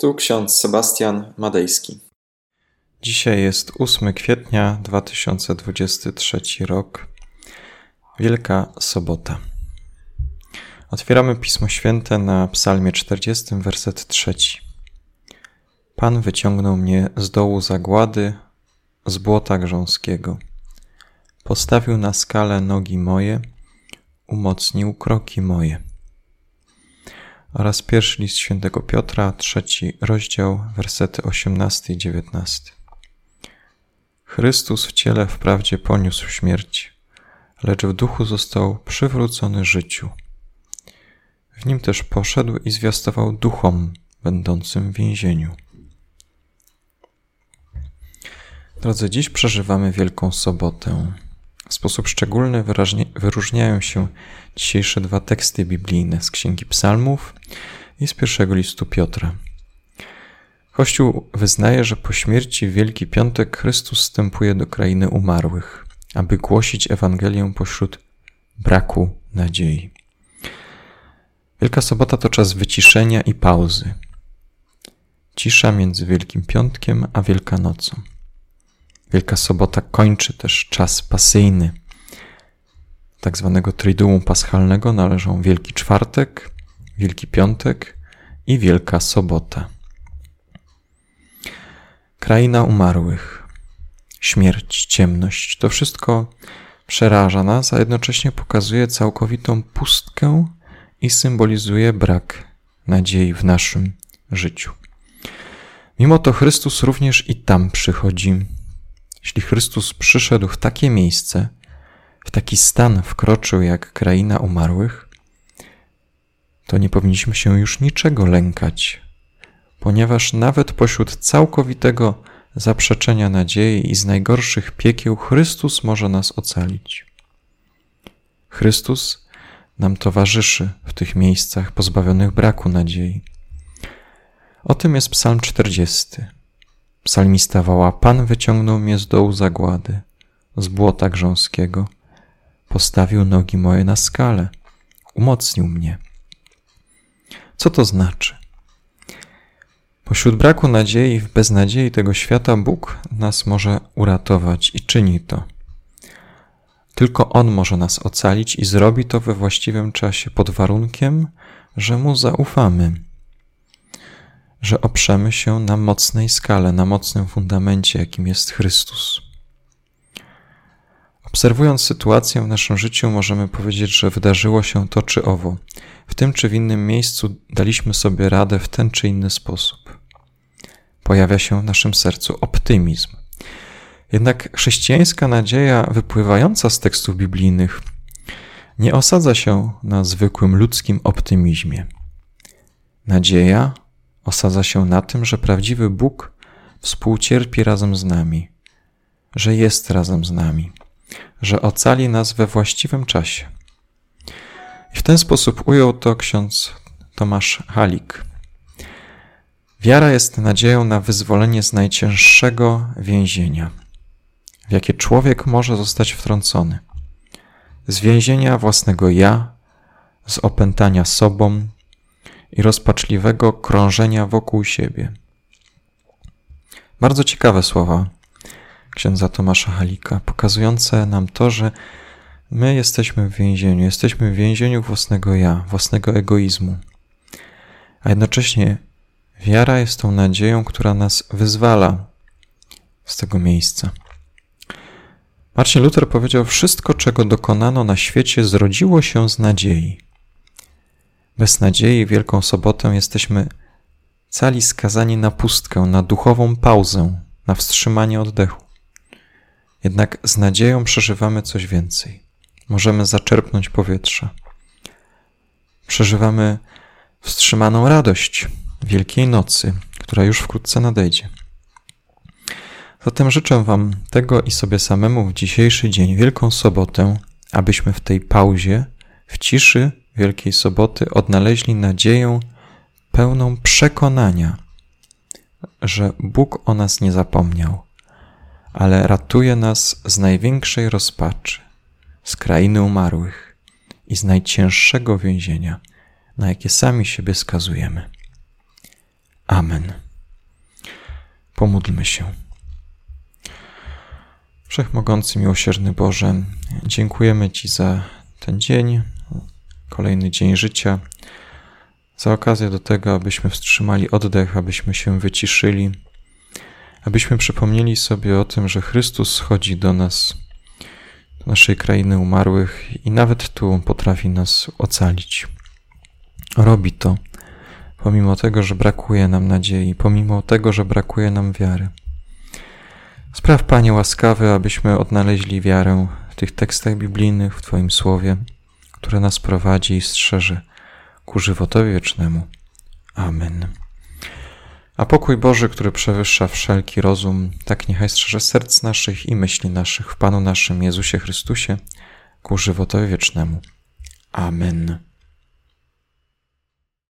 Tu ksiądz Sebastian Madejski. Dzisiaj jest 8 kwietnia 2023 rok, Wielka Sobota. Otwieramy Pismo Święte na Psalmie 40, werset 3. Pan wyciągnął mnie z dołu zagłady, z błota grząskiego. Postawił na skalę nogi moje, umocnił kroki moje oraz pierwszy list świętego Piotra, trzeci rozdział, wersety 18 i 19. Chrystus w ciele wprawdzie poniósł śmierć, lecz w duchu został przywrócony życiu. W nim też poszedł i zwiastował duchom będącym w więzieniu. Drodzy, dziś przeżywamy Wielką Sobotę. W sposób szczególny wyróżniają się dzisiejsze dwa teksty biblijne z Księgi Psalmów i z pierwszego listu Piotra. Kościół wyznaje, że po śmierci w Wielki Piątek Chrystus wstępuje do krainy umarłych, aby głosić Ewangelię pośród braku nadziei. Wielka Sobota to czas wyciszenia i pauzy. Cisza między Wielkim Piątkiem a Wielkanocą. Wielka Sobota kończy też czas pasyjny. Tak zwanego Triduum Paschalnego należą Wielki Czwartek, Wielki Piątek i Wielka Sobota. Kraina umarłych, śmierć, ciemność to wszystko przeraża nas, a jednocześnie pokazuje całkowitą pustkę i symbolizuje brak nadziei w naszym życiu. Mimo to Chrystus również i tam przychodzi jeśli Chrystus przyszedł w takie miejsce, w taki stan wkroczył jak kraina umarłych, to nie powinniśmy się już niczego lękać, ponieważ nawet pośród całkowitego zaprzeczenia nadziei i z najgorszych piekieł Chrystus może nas ocalić. Chrystus nam towarzyszy w tych miejscach pozbawionych braku nadziei. O tym jest Psalm 40. Psalmista woła: Pan wyciągnął mnie z dołu zagłady, z błota grząskiego. Postawił nogi moje na skale, umocnił mnie. Co to znaczy? Pośród braku nadziei, w beznadziei tego świata, Bóg nas może uratować i czyni to. Tylko On może nas ocalić i zrobi to we właściwym czasie, pod warunkiem, że Mu zaufamy że oprzemy się na mocnej skale, na mocnym fundamencie, jakim jest Chrystus. Obserwując sytuację w naszym życiu, możemy powiedzieć, że wydarzyło się to czy owo. W tym czy w innym miejscu daliśmy sobie radę w ten czy inny sposób. Pojawia się w naszym sercu optymizm. Jednak chrześcijańska nadzieja wypływająca z tekstów biblijnych nie osadza się na zwykłym ludzkim optymizmie. Nadzieja osadza się na tym, że prawdziwy Bóg współcierpi razem z nami, że jest razem z nami, że ocali nas we właściwym czasie. I w ten sposób ujął to ksiądz Tomasz Halik. Wiara jest nadzieją na wyzwolenie z najcięższego więzienia, w jakie człowiek może zostać wtrącony. Z więzienia własnego ja, z opętania sobą, i rozpaczliwego krążenia wokół siebie. Bardzo ciekawe słowa księdza Tomasza Halika, pokazujące nam to, że my jesteśmy w więzieniu, jesteśmy w więzieniu własnego ja, własnego egoizmu, a jednocześnie wiara jest tą nadzieją, która nas wyzwala z tego miejsca. Marcin Luther powiedział: Wszystko, czego dokonano na świecie, zrodziło się z nadziei. Bez nadziei Wielką Sobotę jesteśmy cali skazani na pustkę, na duchową pauzę, na wstrzymanie oddechu. Jednak z nadzieją przeżywamy coś więcej. Możemy zaczerpnąć powietrza. Przeżywamy wstrzymaną radość Wielkiej Nocy, która już wkrótce nadejdzie. Zatem życzę Wam tego i sobie samemu w dzisiejszy dzień, Wielką Sobotę, abyśmy w tej pauzie, w ciszy Wielkiej Soboty odnaleźli nadzieję pełną przekonania, że Bóg o nas nie zapomniał, ale ratuje nas z największej rozpaczy, z krainy umarłych i z najcięższego więzienia, na jakie sami siebie skazujemy. Amen. Pomódlmy się. Wszechmogący, miłosierny Boże, dziękujemy Ci za ten dzień, kolejny dzień życia, za okazję do tego, abyśmy wstrzymali oddech, abyśmy się wyciszyli, abyśmy przypomnieli sobie o tym, że Chrystus schodzi do nas, do naszej krainy umarłych i nawet tu potrafi nas ocalić. Robi to, pomimo tego, że brakuje nam nadziei, pomimo tego, że brakuje nam wiary. Spraw, Panie, łaskawy, abyśmy odnaleźli wiarę w tych tekstach biblijnych, w Twoim słowie, które nas prowadzi i strzeże ku żywotowi wiecznemu. Amen. A pokój Boży, który przewyższa wszelki rozum, tak niechaj strzeże serc naszych i myśli naszych w Panu naszym Jezusie Chrystusie ku żywotowi wiecznemu. Amen.